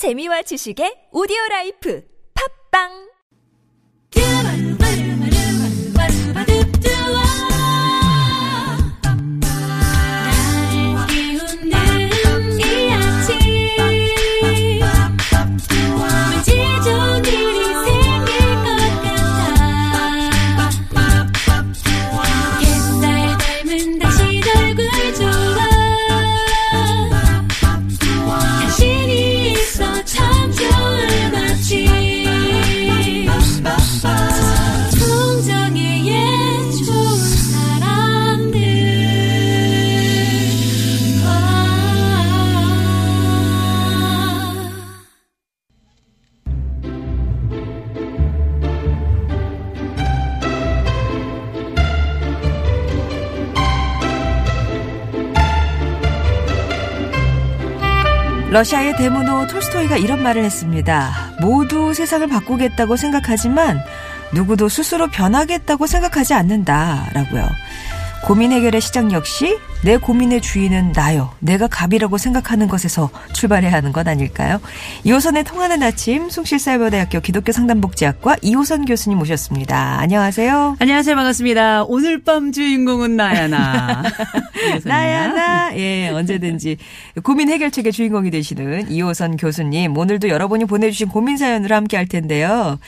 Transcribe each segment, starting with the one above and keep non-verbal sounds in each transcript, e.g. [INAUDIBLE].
재미와 지식의 오디오 라이프. 팝빵 러시아의 데모노 톨스토이가 이런 말을 했습니다. 모두 세상을 바꾸겠다고 생각하지만 누구도 스스로 변하겠다고 생각하지 않는다라고요. 고민 해결의 시작 역시 내 고민의 주인은 나요. 내가 갑이라고 생각하는 것에서 출발해야 하는 것 아닐까요? 이호선의 통하는 아침 숭실사이버대학교 기독교 상담복지학과 이호선 교수님 모셨습니다. 안녕하세요. 안녕하세요. 반갑습니다. 오늘 밤 주인공은 나야, 나. 나야 나. 예, 언제든지 고민 해결책의 주인공이 되시는 이호선 교수님. 오늘도 여러분이 보내주신 고민 사연으로 함께 할 텐데요.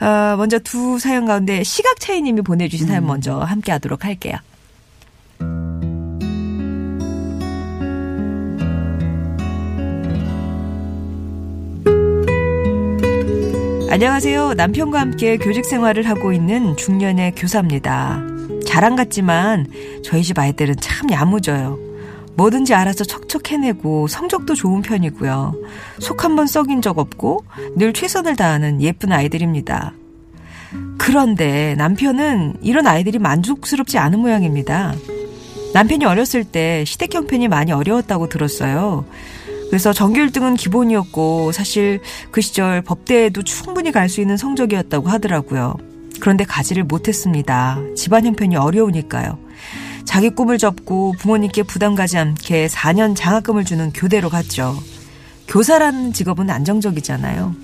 어, 먼저 두 사연 가운데 시각 차이님이 보내주신 사연 먼저 함께 하도록 할게요. 안녕하세요. 남편과 함께 교직 생활을 하고 있는 중년의 교사입니다. 자랑 같지만 저희 집 아이들은 참 야무져요. 뭐든지 알아서 척척 해내고 성적도 좋은 편이고요. 속 한 번 썩인 적 없고 늘 최선을 다하는 예쁜 아이들입니다. 그런데 남편은 이런 아이들이 만족스럽지 않은 모양입니다. 남편이 어렸을 때 시댁 형편이 많이 어려웠다고 들었어요. 그래서 전교 1등은 기본이었고 사실 그 시절 법대에도 충분히 갈 수 있는 성적이었다고 하더라고요. 그런데 가지를 못했습니다. 집안 형편이 어려우니까요. 자기 꿈을 접고 부모님께 부담 가지 않게 4년 장학금을 주는 교대로 갔죠. 교사라는 직업은 안정적이잖아요.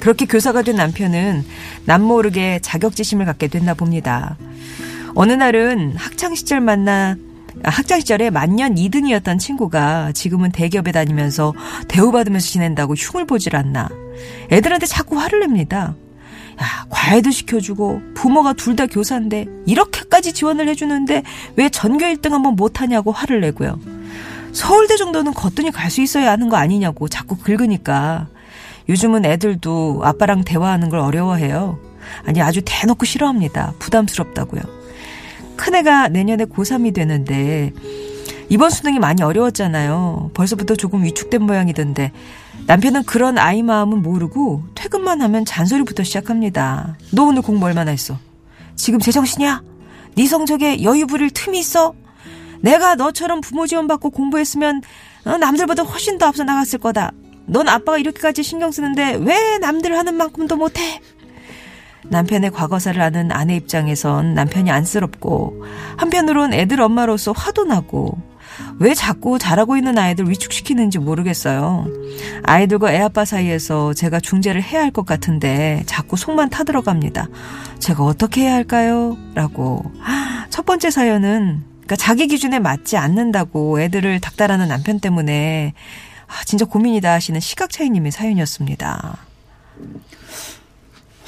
그렇게 교사가 된 남편은 남모르게 자격지심을 갖게 됐나 봅니다. 어느 날은 학창 시절 만나 아, 학창 시절에 만년 2등이었던 친구가 지금은 대기업에 다니면서 대우받으면서 지낸다고 흉을 보질 않나. 애들한테 자꾸 화를 냅니다. 야, 과외도 시켜주고 부모가 둘 다 교사인데 이렇게까지 지원을 해주는데 왜 전교 1등 한번 못하냐고 화를 내고요. 서울대 정도는 거뜬히 갈 수 있어야 하는 거 아니냐고 자꾸 긁으니까 요즘은 애들도 아빠랑 대화하는 걸 어려워해요. 아니 아주 대놓고 싫어합니다. 부담스럽다고요. 큰애가 내년에 고3이 되는데 이번 수능이 많이 어려웠잖아요. 벌써부터 조금 위축된 모양이던데 남편은 그런 아이 마음은 모르고 퇴근만 하면 잔소리부터 시작합니다. 너 오늘 공부 얼마나 했어? 지금 제정신이야? 네 성적에 여유 부릴 틈이 있어? 내가 너처럼 부모 지원받고 공부했으면 어, 남들보다 훨씬 더 앞서 나갔을 거다. 넌 아빠가 이렇게까지 신경 쓰는데 왜 남들 하는 만큼도 못해? 남편의 과거사를 아는 아내 입장에선 남편이 안쓰럽고 한편으론 애들 엄마로서 화도 나고 왜 자꾸 잘하고 있는 아이들 위축시키는지 모르겠어요. 아이들과 애아빠 사이에서 제가 중재를 해야 할 것 같은데 자꾸 속만 타들어갑니다. 제가 어떻게 해야 할까요? 라고. 첫 번째 사연은 그러니까 자기 기준에 맞지 않는다고 애들을 닥달하는 남편 때문에 아, 진짜 고민이다 하시는 시각차이님의 사연이었습니다.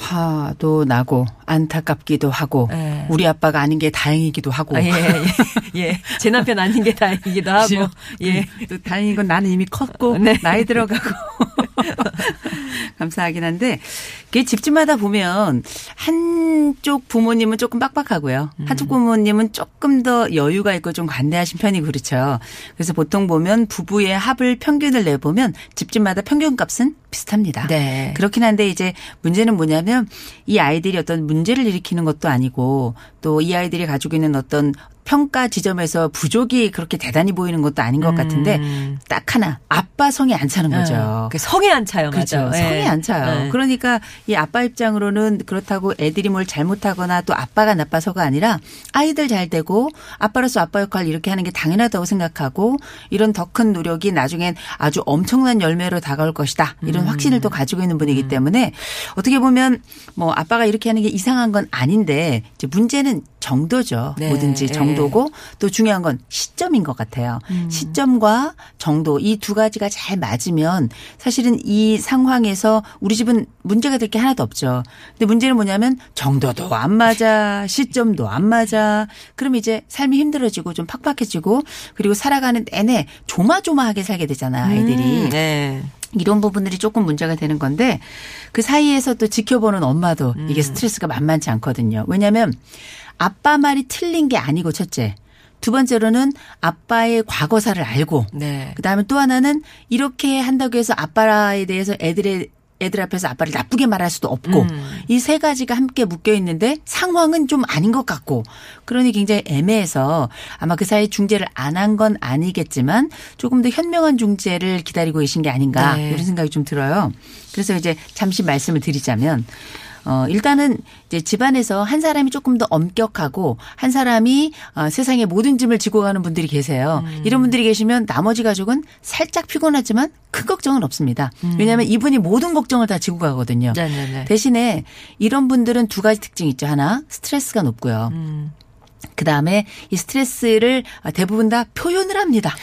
화도 나고 안타깝기도 하고 네. 우리 아빠가 아닌 게 다행이기도 하고 아, 예, 예, 예. 제 남편 아닌 게 다행이기도 하고. 예. 또 다행인 건 나는 이미 컸고 네. 나이 들어가고 [LAUGHS] 감사하긴 한데 그게 집집마다 보면 한쪽 부모님은 조금 빡빡하고요. 한쪽 부모님은 조금 더 여유가 있고 좀 관대하신 편이 그렇죠. 그래서 보통 보면 부부의 합을 평균을 내보면 집집마다 평균값은 비슷합니다. 네. 그렇긴 한데 이제 문제는 뭐냐면 이 아이들이 어떤 문제를 일으키는 것도 아니고 또 이 아이들이 가지고 있는 어떤 평가 지점에서 부족이 그렇게 대단히 보이는 것도 아닌 것 같은데 딱 하나 아빠 성이 안 차는 거죠. 그 성에 안 차요, 그렇죠. 맞아. 성이 예. 안 차요. 예. 그러니까 이 아빠 입장으로는 그렇다고 애들이 뭘 잘못하거나 또 아빠가 나빠서가 아니라 아이들 잘 되고 아빠로서 아빠 역할 이렇게 하는 게 당연하다고 생각하고 이런 더 큰 노력이 나중엔 아주 엄청난 열매로 다가올 것이다. 음. 이런 확신을 또 가지고 있는 분이기 때문에 어떻게 보면 뭐 아빠가 이렇게 하는 게 이상한 건 아닌데 문제는 정도죠. 네. 뭐든지 예. 정도고 또 중요한 건 시점인 것 같아요. 음. 시점과 정도 이 두 가지가 잘 맞으면 사실은 이 상황에서 우리 집은 문제가 될 게 하나도 없죠. 근데 문제는 뭐냐면 정도도 안 맞아, 시점도 안 맞아. 그럼 이제 삶이 힘들어지고 좀 팍팍해지고 그리고 살아가는 내내 조마조마하게 살게 되잖아요, 아이들이. 음, 네. 이런 부분들이 조금 문제가 되는 건데 그 사이에서 또 지켜보는 엄마도 음. 이게 스트레스가 만만치 않거든요. 왜냐하면 아빠 말이 틀린 게 아니고 첫째. 두 번째로는 아빠의 과거사를 알고 네. 그다음에 또 하나는 이렇게 한다고 해서 아빠에 대해서 애들의 애들 앞에서 아빠를 나쁘게 말할 수도 없고 음. 이세 가지가 함께 묶여 있는데 상황은 좀 아닌 것 같고 그러니 굉장히 애매해서 아마 그 사이 중재를 안 한 건 아니겠지만 조금 더 현명한 중재를 기다리고 계신 게 아닌가 네. 이런 생각이 좀 들어요. 그래서 이제 잠시 말씀을 드리자면 어, 일단은 이제 집안에서 한 사람이 조금 더 엄격하고 한 사람이 어, 세상의 모든 짐을 지고 가는 분들이 계세요. 음. 이런 분들이 계시면 나머지 가족은 살짝 피곤하지만 큰 걱정은 없습니다. 왜냐하면 이분이 모든 걱정을 다 지고 가거든요. 음. 네네네. 대신에 이런 분들은 두 가지 특징이 있죠. 하나, 스트레스가 높고요. 음. 그 다음에 이 스트레스를 대부분 다 표현을 합니다.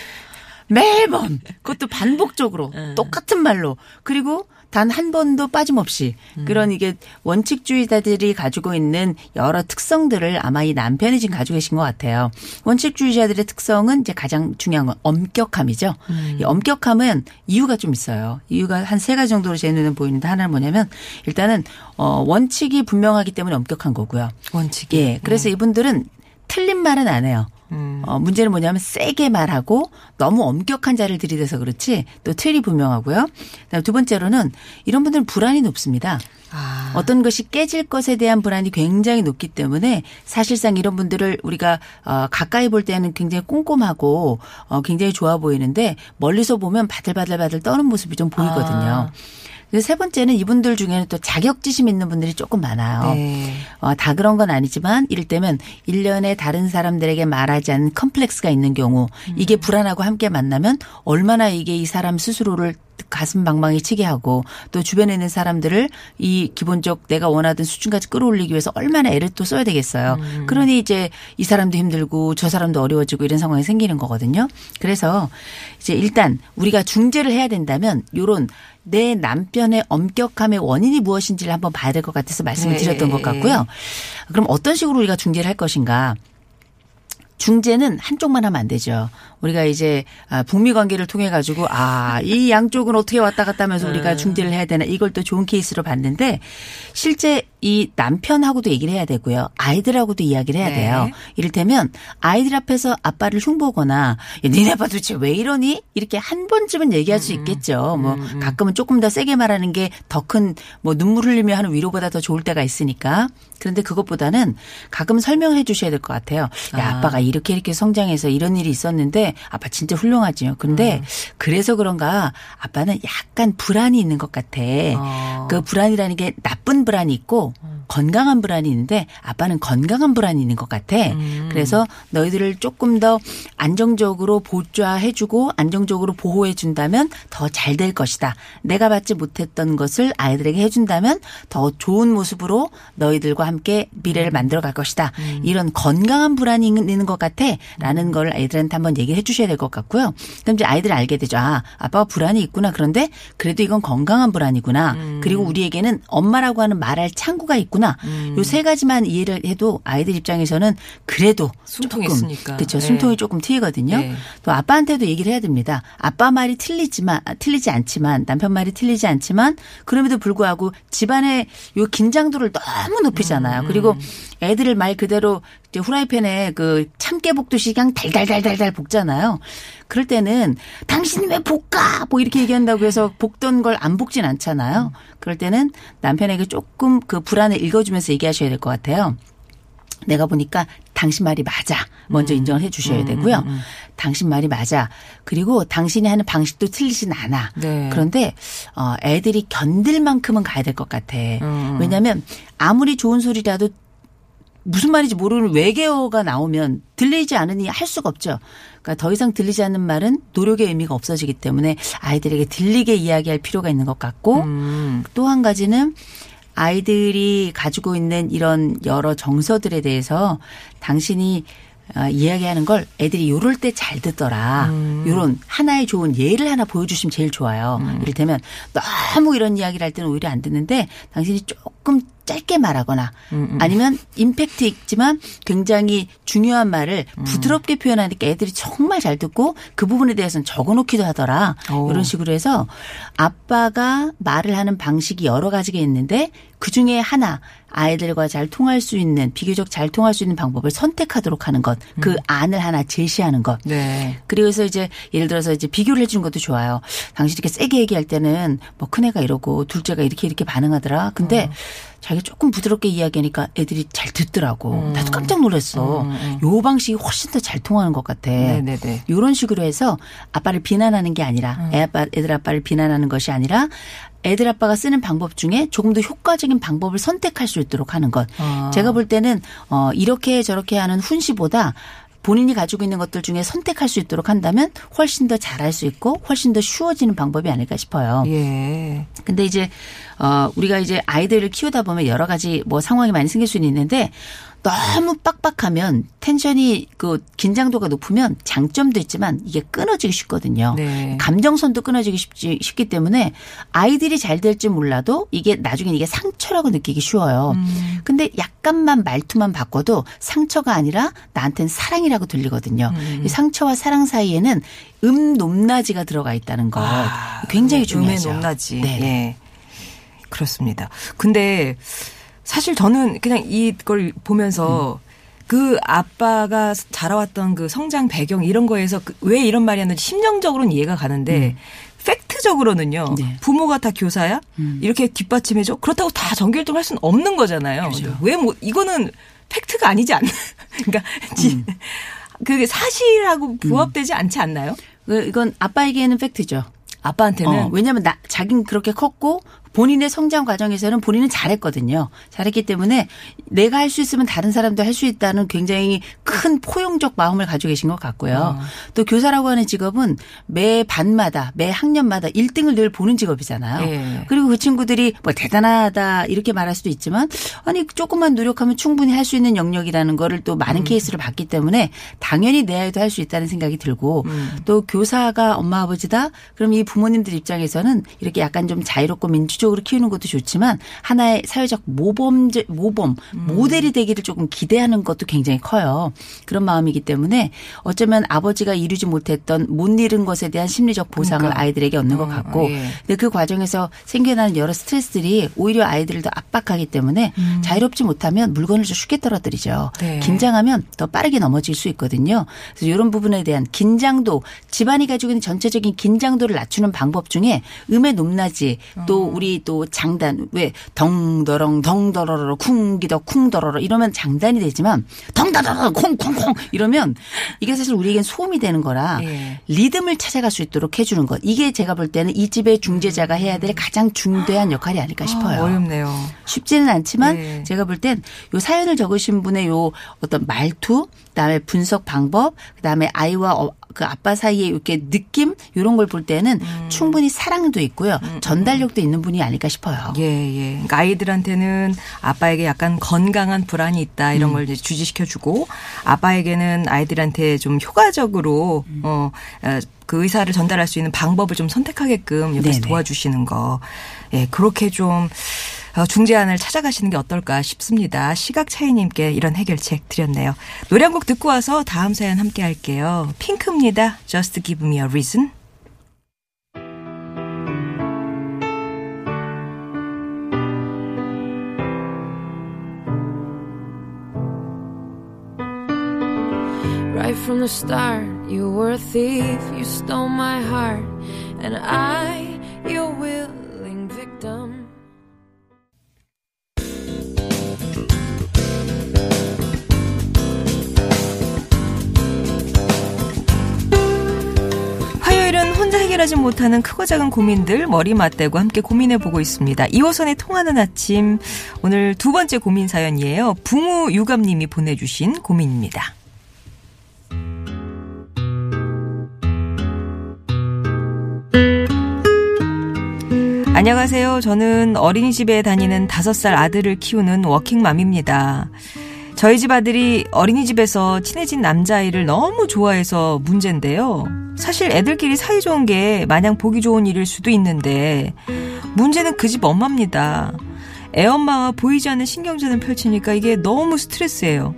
매번 그것도 반복적으로 음. 똑같은 말로 그리고 단 한 번도 빠짐없이 음. 그런 이게 원칙주의자들이 가지고 있는 여러 특성들을 아마 이 남편이 지금 가지고 계신 것 같아요. 원칙주의자들의 특성은 이제 가장 중요한 건 엄격함이죠. 음. 이 엄격함은 이유가 좀 있어요. 이유가 한 세 가지 정도로 제 눈에 보이는데 하나는 뭐냐면 일단은 어 원칙이 분명하기 때문에 엄격한 거고요. 원칙이. 예. 그래서 이분들은 틀린 말은 안 해요. 음. 어, 문제는 뭐냐면 세게 말하고 너무 엄격한 자를 들이대서 그렇지 또 틀이 분명하고요. 그다음에 두 번째로는 이런 분들은 불안이 높습니다. 아. 어떤 것이 깨질 것에 대한 불안이 굉장히 높기 때문에 사실상 이런 분들을 우리가 어, 가까이 볼 때는 굉장히 꼼꼼하고 어, 굉장히 좋아 보이는데 멀리서 보면 바들바들바들 떠는 모습이 좀 보이거든요. 아. 세 번째는 이분들 중에는 또 자격지심 있는 분들이 조금 많아요. 네. 어, 다 그런 건 아니지만 이를테면 1년에 다른 사람들에게 말하지 않은 컴플렉스가 있는 경우 이게 불안하고 함께 만나면 얼마나 이게 이 사람 스스로를 가슴 방망이 치게 하고 또 주변에 있는 사람들을 이 기본적 내가 원하던 수준까지 끌어올리기 위해서 얼마나 애를 또 써야 되겠어요. 그러니 이제 이 사람도 힘들고 저 사람도 어려워지고 이런 상황이 생기는 거거든요. 그래서 이제 일단 우리가 중재를 해야 된다면 요런 내 남편의 엄격함의 원인이 무엇인지를 한번 봐야 될 것 같아서 말씀을 네. 드렸던 것 같고요. 그럼 어떤 식으로 우리가 중재를 할 것인가? 중재는 한쪽만 하면 안 되죠. 우리가 이제 아, 북미 관계를 통해 가지고 아, 이 양쪽은 어떻게 왔다 갔다 하면서 네. 우리가 중재를 해야 되나 이걸 또 좋은 케이스로 봤는데 실제 이 남편하고도 얘기를 해야 되고요. 아이들하고도 이야기를 해야 네. 돼요. 이를테면 아이들 앞에서 아빠를 흉보거나 야, 니네 아빠 도대체 왜 이러니? 이렇게 한 번쯤은 얘기할 음, 수 있겠죠. 뭐 가끔은 조금 더 세게 말하는 게 더 큰 뭐 눈물 흘리며 하는 위로보다 더 좋을 때가 있으니까. 그런데 그것보다는 가끔 설명해 주셔야 될 것 같아요. 야, 아. 아빠가 이렇게 이렇게 성장해서 이런 일이 있었는데 아빠 진짜 훌륭하지요. 근데 그래서 그런가 아빠는 약간 불안이 있는 것 같아. 어. 그 불안이라는 게 나쁜 불안이 있고 Oh. 건강한 불안이 있는데 아빠는 건강한 불안이 있는 것 같아. 그래서 너희들을 조금 더 안정적으로 보좌해주고 안정적으로 보호해준다면 더 잘 될 것이다. 내가 받지 못했던 것을 아이들에게 해준다면 더 좋은 모습으로 너희들과 함께 미래를 만들어 갈 것이다. 이런 건강한 불안이 있는 것 같아. 라는 걸 아이들한테 한번 얘기를 해 주셔야 될 것 같고요. 그럼 이제 아이들 알게 되죠. 아, 아빠가 불안이 있구나. 그런데 그래도 이건 건강한 불안이구나. 그리고 우리에게는 엄마라고 하는 말할 창구가 있구나. 요세 가지만 이해를 해도 아이들 입장에서는 그래도 있으니까. 그렇죠. 네. 숨통이 조금 트이거든요. 네. 또 아빠한테도 얘기를 해야 됩니다. 아빠 말이 틀리지만 아, 틀리지 않지만 남편 말이 틀리지 않지만 그럼에도 불구하고 집안의 요 긴장도를 너무 높이잖아요. 그리고 애들을 말 그대로 이제 후라이팬에 그 참깨 볶듯이 그냥 달달달달달 볶잖아요. 그럴 때는 당신 왜 볶아? 뭐 이렇게 얘기한다고 해서 볶던 걸 안 볶진 않잖아요. 그럴 때는 남편에게 조금 그 불안을 읽어주면서 얘기하셔야 될 것 같아요. 내가 보니까 당신 말이 맞아. 먼저 인정을 해 주셔야 되고요. 당신 말이 맞아. 그리고 당신이 하는 방식도 틀리진 않아. 네. 그런데 어 애들이 견딜 만큼은 가야 될 것 같아. 왜냐하면 아무리 좋은 소리라도 무슨 말인지 모르는 외계어가 나오면 들리지 않으니 할 수가 없죠. 그러니까 더 이상 들리지 않는 말은 노력의 의미가 없어지기 때문에 아이들에게 들리게 이야기할 필요가 있는 것 같고 음. 또한 가지는 아이들이 가지고 있는 이런 여러 정서들에 대해서 당신이 어, 이야기하는 걸 애들이 요럴 때 잘 듣더라. 요런 하나의 좋은 예를 하나 보여주시면 제일 좋아요. 이를테면 너무 이런 이야기를 할 때는 오히려 안 듣는데 당신이 조금 짧게 말하거나 아니면 임팩트 있지만 굉장히 중요한 말을 부드럽게 표현하니까 애들이 정말 잘 듣고 그 부분에 대해서는 적어놓기도 하더라. 오. 이런 식으로 해서 아빠가 말을 하는 방식이 여러 가지가 있는데 그 중에 하나 아이들과 잘 통할 수 있는 비교적 잘 통할 수 있는 방법을 선택하도록 하는 것. 그 안을 하나 제시하는 것. 네. 그래서 이제 예를 들어서 이제 비교를 해주는 것도 좋아요. 당신 이렇게 세게 얘기할 때는 뭐 큰애가 이러고 둘째가 이렇게 이렇게 반응하더라. 근데 어. 자기가 조금 부드럽게 이야기하니까 애들이 잘 듣더라고. 음. 나도 깜짝 놀랐어. 요 방식이 훨씬 더 잘 통하는 것 같아. 네네네. 이런 식으로 해서 아빠를 비난하는 게 아니라 음. 애 아빠, 애들 아빠를 비난하는 것이 아니라 애들 아빠가 쓰는 방법 중에 조금 더 효과적인 방법을 선택할 수 있도록 하는 것. 아. 제가 볼 때는 어 이렇게 저렇게 하는 훈시보다 본인이 가지고 있는 것들 중에 선택할 수 있도록 한다면 훨씬 더 잘할 수 있고 훨씬 더 쉬워지는 방법이 아닐까 싶어요. 예. 근데 이제 어 우리가 이제 아이들을 키우다 보면 여러 가지 뭐 상황이 많이 생길 수는 있는데 너무 빡빡하면 텐션이 그 긴장도가 높으면 장점도 있지만 이게 끊어지기 쉽거든요. 네. 감정선도 끊어지기 쉽지, 쉽기 때문에 아이들이 잘 될지 몰라도 이게 나중에 이게 상처라고 느끼기 쉬워요. 음. 근데 약간만 말투만 바꿔도 상처가 아니라 나한테는 사랑이라고 들리거든요. 이 상처와 사랑 사이에는 음 높낮이가 들어가 있다는 거 굉장히 네, 음의 중요하죠. 높낮이. 네. 예. 그렇습니다. 근데 사실 저는 그냥 이걸 보면서 그 아빠가 자라왔던 그 성장 배경 이런 거에서 그 왜 이런 말이 하는지 심정적으로는 이해가 가는데 팩트적으로는요. 네. 부모가 다 교사야? 이렇게 뒷받침해줘? 그렇다고 다 전교일등 할 수는 없는 거잖아요. 왜 뭐, 이거는 팩트가 아니지 않나? [LAUGHS] 그러니까, 지- 그게 사실하고 부합되지 않지 않나요? 그 이건 아빠에게는 팩트죠. 아빠한테는. 어, 왜냐하면 나 자기는 그렇게 컸고 본인의 성장 과정에서는 본인은 잘했거든요. 잘했기 때문에 내가 할 수 있으면 다른 사람도 할 수 있다는 굉장히 큰 포용적 마음을 가지고 계신 것 같고요. 또 교사라고 하는 직업은 매 반마다 매 학년마다 1등을 늘 보는 직업이잖아요. 예. 그리고 그 친구들이 뭐 대단하다 이렇게 말할 수도 있지만 아니 조금만 노력하면 충분히 할 수 있는 영역이라는 거를 또 많은 케이스를 봤기 때문에 당연히 내 아이도 할 수 있다는 생각이 들고 또 교사가 엄마 아버지다 그럼 이 부모님들 입장에서는 이렇게 약간 좀 자유롭고 민주 적으로 키우는 것도 좋지만 하나의 사회적 모범 모범 모델이 되기를 조금 기대하는 것도 굉장히 커요. 그런 마음이기 때문에 어쩌면 아버지가 이루지 못했던 못 이룬 것에 대한 심리적 보상을 그러니까. 아이들에게 얻는 것 어, 같고 예. 근데 그 과정에서 생겨나는 여러 스트레스들이 오히려 아이들을 더 압박하기 때문에 자유롭지 못하면 물건을 좀 쉽게 떨어뜨리죠. 음. 네. 긴장하면 더 빠르게 넘어질 수 있거든요. 그래서 이런 부분에 대한 긴장도 집안이 가지고 있는 전체적인 긴장도를 낮추는 방법 중에 음의 높낮이 또 어. 우리 또 장단 왜 덩더렁 덩더러러 쿵기더 쿵더러러 이러면 장단이 되지만 덩더러러 콩콩콩 이러면 이게 사실 우리에겐 소음이 되는 거라 예. 리듬을 찾아갈 수 있도록 해주는 것 이게 제가 볼 때는 이 집의 중재자가 해야 될 가장 중대한 역할이 아닐까 싶어요. 아, 어렵네요. 쉽지는 않지만 네. 제가 볼 땐 요 사연을 적으신 분의 요 어떤 말투, 그다음에 분석 방법, 그다음에 아이와 어, 그 아빠 사이에 이렇게 느낌 이런 걸 볼 때는 음. 충분히 사랑도 있고요, 전달력도 있는 분이 아닐까 싶어요. 예, 예. 그러니까 아이들한테는 아빠에게 약간 건강한 불안이 있다 이런 걸 이제 주지시켜주고 아빠에게는 아이들한테 좀 효과적으로 어, 어, 그 의사를 전달할 수 있는 방법을 좀 선택하게끔 옆에서 네네. 도와주시는 거. 예, 그렇게 좀 어, 중재안을 찾아가시는 게 어떨까 싶습니다. 시각 차이님께 이런 해결책 드렸네요. 노래 한 곡 듣고 와서 다음 사연 함께 할게요. 핑크입니다. Just give me a reason. Right from the start, you were a thief. You stole my heart, and I, your willing 해결하지 못하는 크고 작은 고민들 머리 맞대고 함께 고민해 보고 있습니다. 2호선의 통하는 아침 오늘 두 번째 고민 사연이에요. 붕우 유감님이 보내주신 고민입니다. 안녕하세요. 저는 어린이집에 다니는 5살 아들을 키우는 워킹맘입니다. 저희 집 아들이 어린이집에서 친해진 남자아이를 너무 좋아해서 문제인데요. 사실 애들끼리 사이좋은 게 마냥 보기 좋은 일일 수도 있는데 문제는 그 집 엄마입니다. 애엄마와 보이지 않는 신경전을 펼치니까 이게 너무 스트레스예요.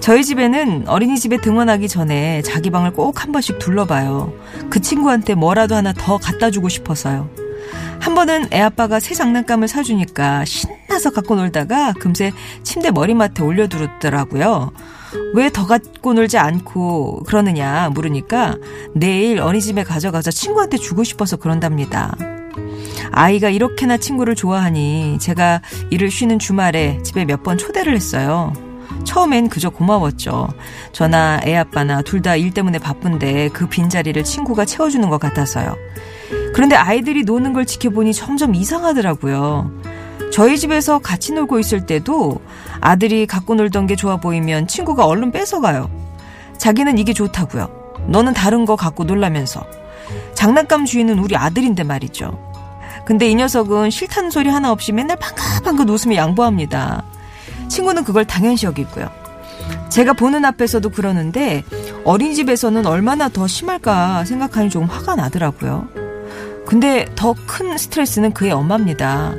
저희 집에는 어린이집에 등원하기 전에 자기 방을 꼭 한 번씩 둘러봐요. 그 친구한테 뭐라도 하나 더 갖다 주고 싶어서요. 한 번은 애 아빠가 새 장난감을 사주니까 신 나서 갖고 놀다가 금세 침대 머리맡에 올려두었더라고요. 왜 더 갖고 놀지 않고 그러느냐 물으니까 내일 어린이집에 가져가서 친구한테 주고 싶어서 그런답니다. 아이가 이렇게나 친구를 좋아하니 제가 일을 쉬는 주말에 집에 몇 번 초대를 했어요. 처음엔 그저 고마웠죠. 저나 애 아빠나 둘 다 일 때문에 바쁜데 그 빈자리를 친구가 채워주는 것 같아서요. 그런데 아이들이 노는 걸 지켜보니 점점 이상하더라고요. 저희 집에서 같이 놀고 있을 때도 아들이 갖고 놀던 게 좋아 보이면 친구가 얼른 뺏어가요. 자기는 이게 좋다고요. 너는 다른 거 갖고 놀라면서. 장난감 주인은 우리 아들인데 말이죠. 근데 이 녀석은 싫다는 소리 하나 없이 맨날 방긋방긋 웃으며 양보합니다. 친구는 그걸 당연시 여기고요. 제가 보는 앞에서도 그러는데 어린이집에서는 얼마나 더 심할까 생각하니 좀 화가 나더라고요. 근데 더 큰 스트레스는 그의 엄마입니다.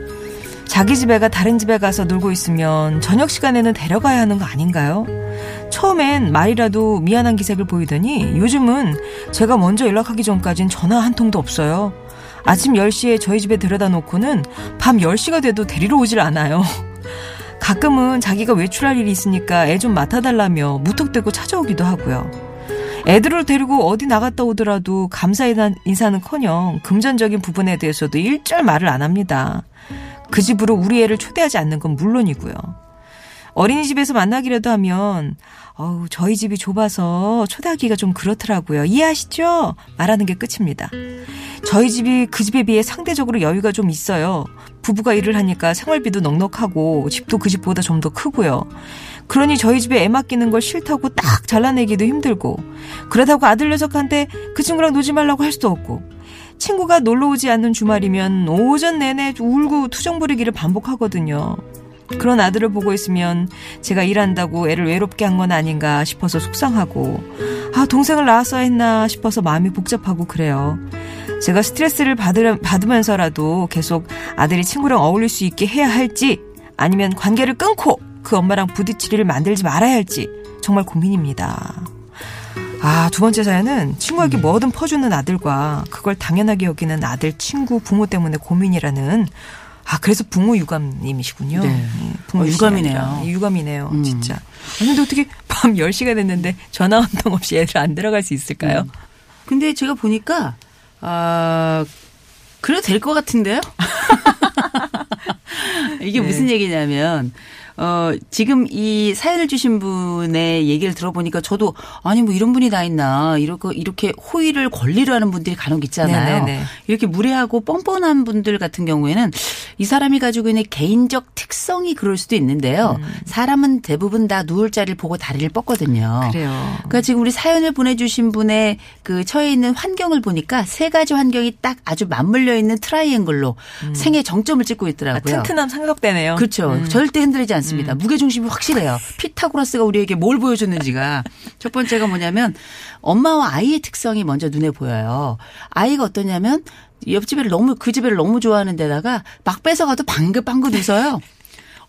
자기 집에 가 다른 집에 가서 놀고 있으면 저녁 시간에는 데려가야 하는 거 아닌가요? 처음엔 말이라도 미안한 기색을 보이더니 요즘은 제가 먼저 연락하기 전까진 전화 한 통도 없어요. 아침 10시에 저희 집에 데려다 놓고는 밤 10시가 돼도 데리러 오질 않아요. [LAUGHS] 가끔은 자기가 외출할 일이 있으니까 애 좀 맡아달라며 무턱대고 찾아오기도 하고요. 애들을 데리고 어디 나갔다 오더라도 감사 인사는커녕 금전적인 부분에 대해서도 일절 말을 안 합니다. 그 집으로 우리 애를 초대하지 않는 건 물론이고요. 어린이집에서 만나기라도 하면 어우 저희 집이 좁아서 초대하기가 좀 그렇더라고요. 이해하시죠? 말하는 게 끝입니다. 저희 집이 그 집에 비해 상대적으로 여유가 좀 있어요. 부부가 일을 하니까 생활비도 넉넉하고 집도 그 집보다 좀 더 크고요. 그러니 저희 집에 애 맡기는 걸 싫다고 딱 잘라내기도 힘들고 그러다고 아들 녀석한테 그 친구랑 놀지 말라고 할 수도 없고 친구가 놀러 오지 않는 주말이면 오전 내내 울고 투정 부리기를 반복하거든요. 그런 아들을 보고 있으면 제가 일한다고 애를 외롭게 한 건 아닌가 싶어서 속상하고 아 동생을 낳았어야 했나 싶어서 마음이 복잡하고 그래요. 제가 스트레스를 받으, 받으면서라도 계속 아들이 친구랑 어울릴 수 있게 해야 할지 아니면 관계를 끊고 그 엄마랑 일을 만들지 말아야 할지 정말 고민입니다. 아, 두 번째 사연은 친구에게 음. 뭐든 퍼주는 아들과 그걸 당연하게 여기는 아들, 친구, 부모 때문에 고민이라는 아, 그래서 붕어 유감님이시군요. 네. 붕어 어, 유감이네요. 유감이네요. 음. 진짜. 아니, 근데 어떻게 밤 10시가 됐는데 전화 한 통 없이 애들 안 들어갈 수 있을까요? 음. 근데 제가 보니까 아, 그래도 될 것 같은데요? [LAUGHS] 이게 네. 무슨 얘기냐면 어, 지금 이 사연을 주신 분의 얘기를 들어보니까 저도 아니 뭐 이런 분이 다 있나 이렇게 이렇게 호의를 권리로 하는 분들이 간혹 있잖아요. 네네네. 이렇게 무례하고 뻔뻔한 분들 같은 경우에는 이 사람이 가지고 있는 개인적 특성이 그럴 수도 있는데요. 음. 사람은 대부분 다 누울 자리를 보고 다리를 뻗거든요. 그래요. 그러니까 지금 우리 사연을 보내주신 분의 그 처해 있는 환경을 보니까 세 가지 환경이 딱 아주 맞물려 있는 트라이앵글로 음. 생애 정점을 찍고 있더라고요. 아, 튼튼한 삼각대네요. 그렇죠. 음. 절대 흔들리지 않습니다. 않습니다. 음. 무게 중심이 확실해요. 피타고라스가 우리에게 뭘 보여줬는지가. 첫 번째가 뭐냐면 엄마와 아이의 특성이 먼저 눈에 보여요. 아이가 어떠냐면 옆집애를 너무 그 집애를 너무 좋아하는 데다가 막 뺏어가도 방긋방긋 웃어요.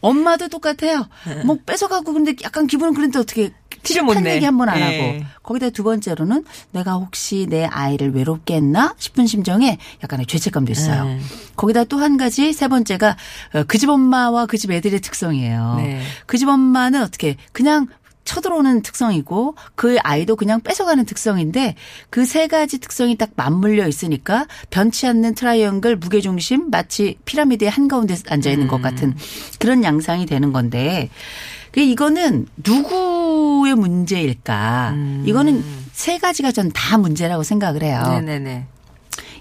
엄마도 똑같아요. 뭐 뺏어가고 근데 약간 기분은 그런데 어떻게 티를 못 내. 얘기 한 번안 네. 하고 거기다 두 번째로는 내가 혹시 내 아이를 외롭게 했나 싶은 심정에 약간의 죄책감도 있어요. 네. 거기다 또 한 가지 세 번째가 어, 그집 엄마와 그 집 애들의 특성이에요. 네. 그집 엄마는 어떻게 그냥 쳐들어오는 특성이고 그 아이도 그냥 뺏어가는 특성인데 그 세 가지 특성이 딱 맞물려 있으니까 변치 않는 트라이앵글 무게중심 마치 피라미드의 한가운데 앉아 있는 음. 것 같은 그런 양상이 되는 건데 그 이거는 누구 의 문제일까? 음. 이거는 세 가지가 전 다 문제라고 생각을 해요. 네네네.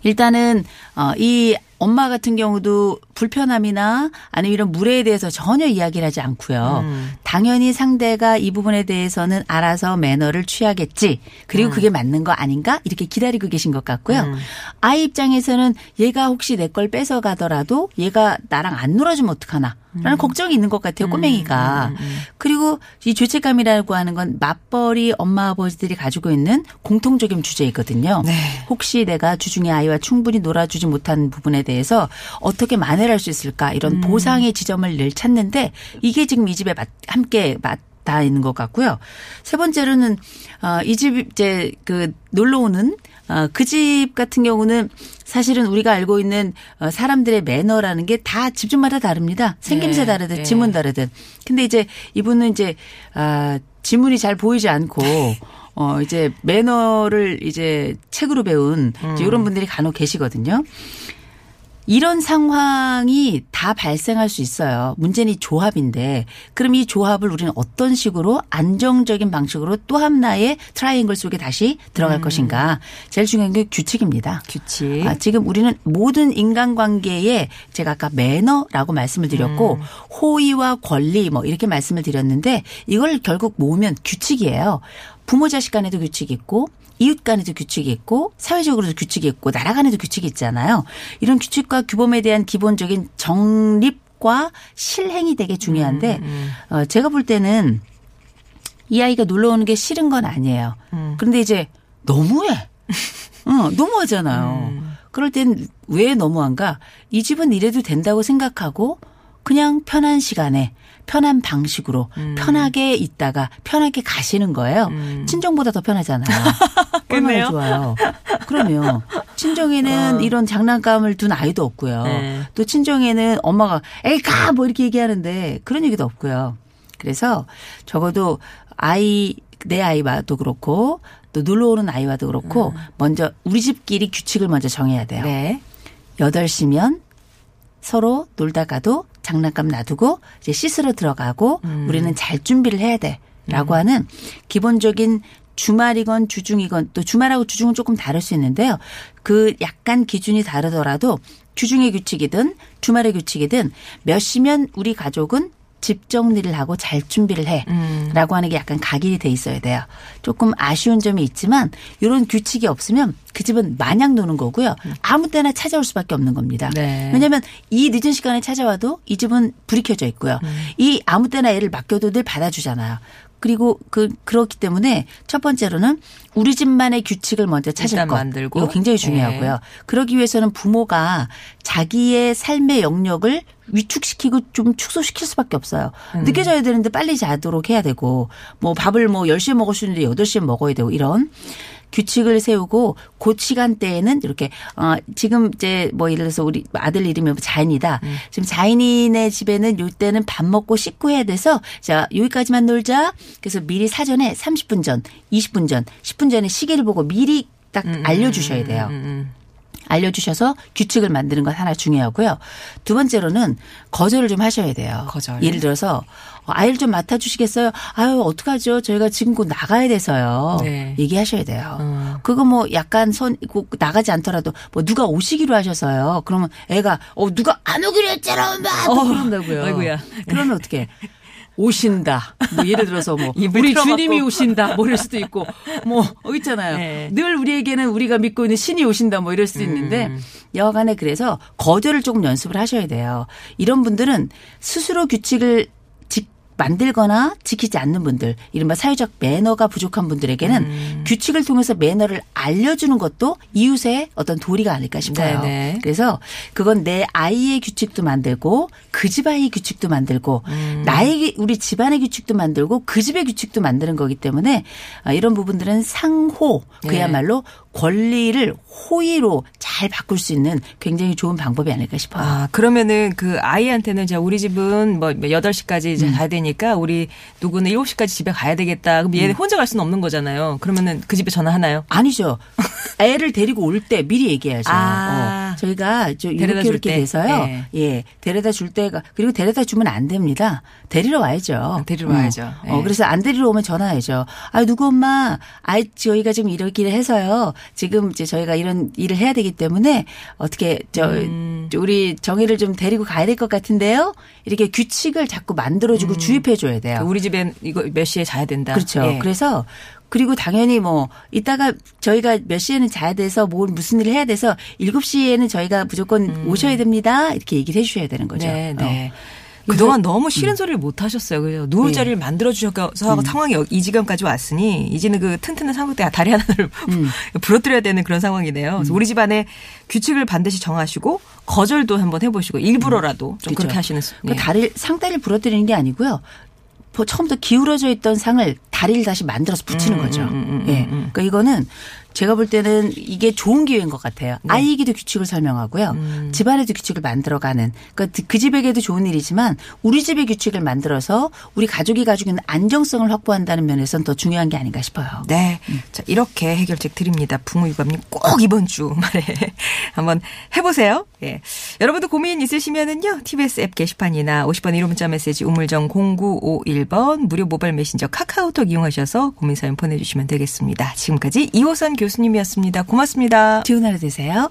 일단은 어, 이 엄마 같은 경우도 불편함이나 아니면 이런 무례에 대해서 전혀 이야기를 하지 않고요. 음. 당연히 상대가 이 부분에 대해서는 알아서 매너를 취하겠지. 그리고 그게 맞는 거 아닌가? 이렇게 기다리고 계신 것 같고요. 음. 아이 입장에서는 얘가 혹시 내 걸 뺏어 가더라도 얘가 나랑 안 놀아주면 어떡하나. 라는 걱정이 있는 것 같아요, 꼬맹이가. 그리고 이 죄책감이라고 하는 건 맞벌이 엄마 아버지들이 가지고 있는 공통적인 주제이거든요. 네. 혹시 내가 주중에 아이와 충분히 놀아주지 못한 부분에 대해서 어떻게 만회를 할 수 있을까 이런 보상의 지점을 늘 찾는데 이게 지금 이 집에 맞- 함께 맞닿아 있는 것 같고요. 세 번째로는 어, 이 집 이제 그 놀러 오는 어, 그 집 같은 경우는 사실은 우리가 알고 있는 어, 사람들의 매너라는 게 다 집집마다 다릅니다. 생김새 네, 다르듯 네. 지문 다르듯. 근데 이제 이분은 이제 아 지문이 잘 보이지 않고 어 이제 매너를 이제 책으로 배운 이제 이런 분들이 간혹 계시거든요. 이런 상황이 다 발생할 수 있어요. 문제는 이 조합인데 그럼 이 조합을 우리는 어떤 식으로 안정적인 방식으로 또 하나의 트라이앵글 속에 다시 들어갈 것인가. 제일 중요한 게 규칙입니다. 규칙. 아, 지금 우리는 모든 인간관계에 제가 아까 매너라고 말씀을 드렸고 호의와 권리 뭐 이렇게 말씀을 드렸는데 이걸 결국 모으면 규칙이에요. 부모 자식 간에도 규칙이 있고 이웃 간에도 규칙이 있고 사회적으로도 규칙이 있고 나라 간에도 규칙이 있잖아요. 이런 규칙과 규범에 대한 기본적인 정립과 실행이 되게 중요한데 어, 제가 볼 때는 이 아이가 놀러 오는 게 싫은 건 아니에요. 그런데 이제 너무해. [LAUGHS] 어, 너무하잖아요. 그럴 땐 왜 너무한가? 이 집은 이래도 된다고 생각하고 그냥 편한 시간에 편한 방식으로 편하게 있다가 편하게 가시는 거예요. 친정보다 더 편하잖아요. 얼마나 그렇네요. 좋아요. 그러면 친정에는 이런 장난감을 둔 아이도 없고요. 네. 또 친정에는 엄마가 에이 가 뭐 이렇게 얘기하는데 그런 얘기도 없고요. 그래서 적어도 아이 내 아이와도 그렇고 또 놀러 오는 아이와도 그렇고 먼저 우리 집끼리 규칙을 먼저 정해야 돼요. 네. 8시면 서로 놀다가도 장난감 놔두고 이제 씻으러 들어가고 우리는 잘 준비를 해야 돼. 라고 하는 기본적인 주말이건 주중이건 또 주말하고 주중은 조금 다를 수 있는데요. 그 약간 기준이 다르더라도 주중의 규칙이든 주말의 규칙이든 몇 시면 우리 가족은 집 정리를 하고 잘 준비를 해. 라고 하는 게 약간 각인이 돼 있어야 돼요. 조금 아쉬운 점이 있지만 이런 규칙이 없으면 그 집은 마냥 노는 거고요. 아무 때나 찾아올 수밖에 없는 겁니다. 네. 왜냐하면 이 늦은 시간에 찾아와도 이 집은 불이 켜져 있고요. 이 아무 때나 애를 맡겨도 늘 받아주잖아요. 그리고 그 그렇기 때문에 첫 번째로는 우리 집만의 규칙을 먼저 찾을 것. 만들고. 이거 굉장히 중요하고요. 그러기 위해서는 부모가 자기의 삶의 영역을 위축시키고 좀 축소시킬 수밖에 없어요. 늦게 자야 되는데 빨리 자도록 해야 되고 뭐 밥을 뭐 10시에 먹을 수 있는데 8시에 먹어야 되고 이런 규칙을 세우고 그 시간대에는 이렇게 어 지금 이제 뭐 예를 들어서 우리 아들 이름이 뭐 자인이다. 지금 자인이네 집에는 요때는 밥 먹고 씻고 해야 돼서 자 여기까지만 놀자. 그래서 미리 사전에 30분 전, 20분 전, 10분 전에 시계를 보고 미리 딱 알려주셔야 돼요. 알려주셔서 규칙을 만드는 건 하나 중요하고요. 두 번째로는 거절을 좀 하셔야 돼요. 거절. 예를 들어서 어, 아이를 좀 맡아주시겠어요? 아유 어떡하죠? 저희가 지금 곧 나가야 돼서요. 네. 얘기하셔야 돼요. 어. 그거 뭐 약간 손꼭 나가지 않더라도 뭐 누가 오시기로 하셔서요. 그러면 애가 어 누가 안 오기로 했잖아 엄마 또 어, 그런다고요. 아이고야. 그러면 어떻게? 오신다. 뭐 예를 들어서 뭐 [LAUGHS] 우리. 주님이 오신다. 뭐 이럴 수도 있고 뭐 어, [LAUGHS] 있잖아요. 네. 늘 우리에게는 우리가 믿고 있는 신이 오신다. 뭐 이럴 수도 있는데 음. 여간에 그래서 거절을 조금 연습을 하셔야 돼요. 이런 분들은 스스로 규칙을 지- 만들거나 지키지 않는 분들, 이른바 사회적 매너가 부족한 분들에게는 음. 규칙을 통해서 매너를 알려주는 것도 이웃의 어떤 도리가 아닐까 싶어요. 네네. 그래서 그건 내 아이의 규칙도 만들고 그 집 아이의 규칙도 만들고 나의 우리 집안의 규칙도 만들고 그 집의 규칙도 만드는 거기 때문에 아, 이런 부분들은 상호 그야말로 권리를 호의로 잘 바꿀 수 있는 굉장히 좋은 방법이 아닐까 싶어요. 아, 그러면은 그 아이한테는 자, 우리 집은 뭐 8시까지 음. 이제 가야 되니까 우리 누구는 7시까지 집에 가야 되겠다. 그럼 음. 얘 혼자 갈 수는 없는 거잖아요. 그러면은 그 집에 전화하나요? 아니죠. 애를 데리고 올 때 미리 얘기해야죠. 아. 어. 저희가 저 이렇게 줄 이렇게 때. 돼서요. 예. 예. 데려다 줄 때가 그리고 데려다 주면 안 됩니다. 데리러 와야죠. 데리러 어. 와야죠. 예. 어, 그래서 안 데리러 오면 전화해야죠. 아, 누구 엄마, 아이, 저희가 지금 이렇게 해서요. 지금 이제 저희가 이런 일을 해야 되기 때문에 어떻게 저 음. 우리 정희를 좀 데리고 가야 될 것 같은데요. 이렇게 규칙을 자꾸 만들어주고 주입해 줘야 돼요. 음. 우리 집엔 이거 몇 시에 자야 된다. 그렇죠. 예. 그래서 그리고 당연히 뭐 이따가 저희가 몇 시에는 자야 돼서 뭘 무슨 일을 해야 돼서 7시에는 저희가 무조건 오셔야 됩니다. 이렇게 얘기를 해 주셔야 되는 거죠. 음. 네, 네. 어. 그동안 너무 싫은 소리를 못 하셨어요. 그래서 누울 예. 자리를 만들어 주셔서 상황이 이 지경까지 왔으니 이제는 그 튼튼한 상국대 다리 하나를 [LAUGHS] 부러뜨려야 되는 그런 상황이네요. 그래서 우리 집안에 규칙을 반드시 정하시고 거절도 한번 해보시고 일부러라도 좀 그렇죠. 그렇게 하시는 수- 그 예. 다리를 상다리를 부러뜨리는 게 아니고요. 뭐 처음부터 기울어져 있던 상을 다리를 다시 만들어서 붙이는 음, 거죠. 음, 음, 음, 예. 음. 그러니까 이거는 제가 볼 때는 이게 좋은 기회인 것 같아요. 네. 아이에게도 규칙을 설명하고요. 음. 집안에도 규칙을 만들어가는. 그러니까 그 집에게도 좋은 일이지만 우리 집의 규칙을 만들어서 우리 가족이 가지고 있는 안정성을 확보한다는 면에서는 더 중요한 게 아닌가 싶어요. 네. 자, 이렇게 해결책 드립니다. 부모 유감님 꼭 이번 주말에 [LAUGHS] 한번 해보세요. 예. 여러분도 고민 있으시면은요, TBS 앱 게시판이나 50번 1호 문자 메시지 우물정 0951번 무료 모바일 메신저 카카오톡 이용하셔서 고민 사연 보내주시면 되겠습니다. 지금까지 이호선 교수님이었습니다. 고맙습니다. 좋은 하루 되세요.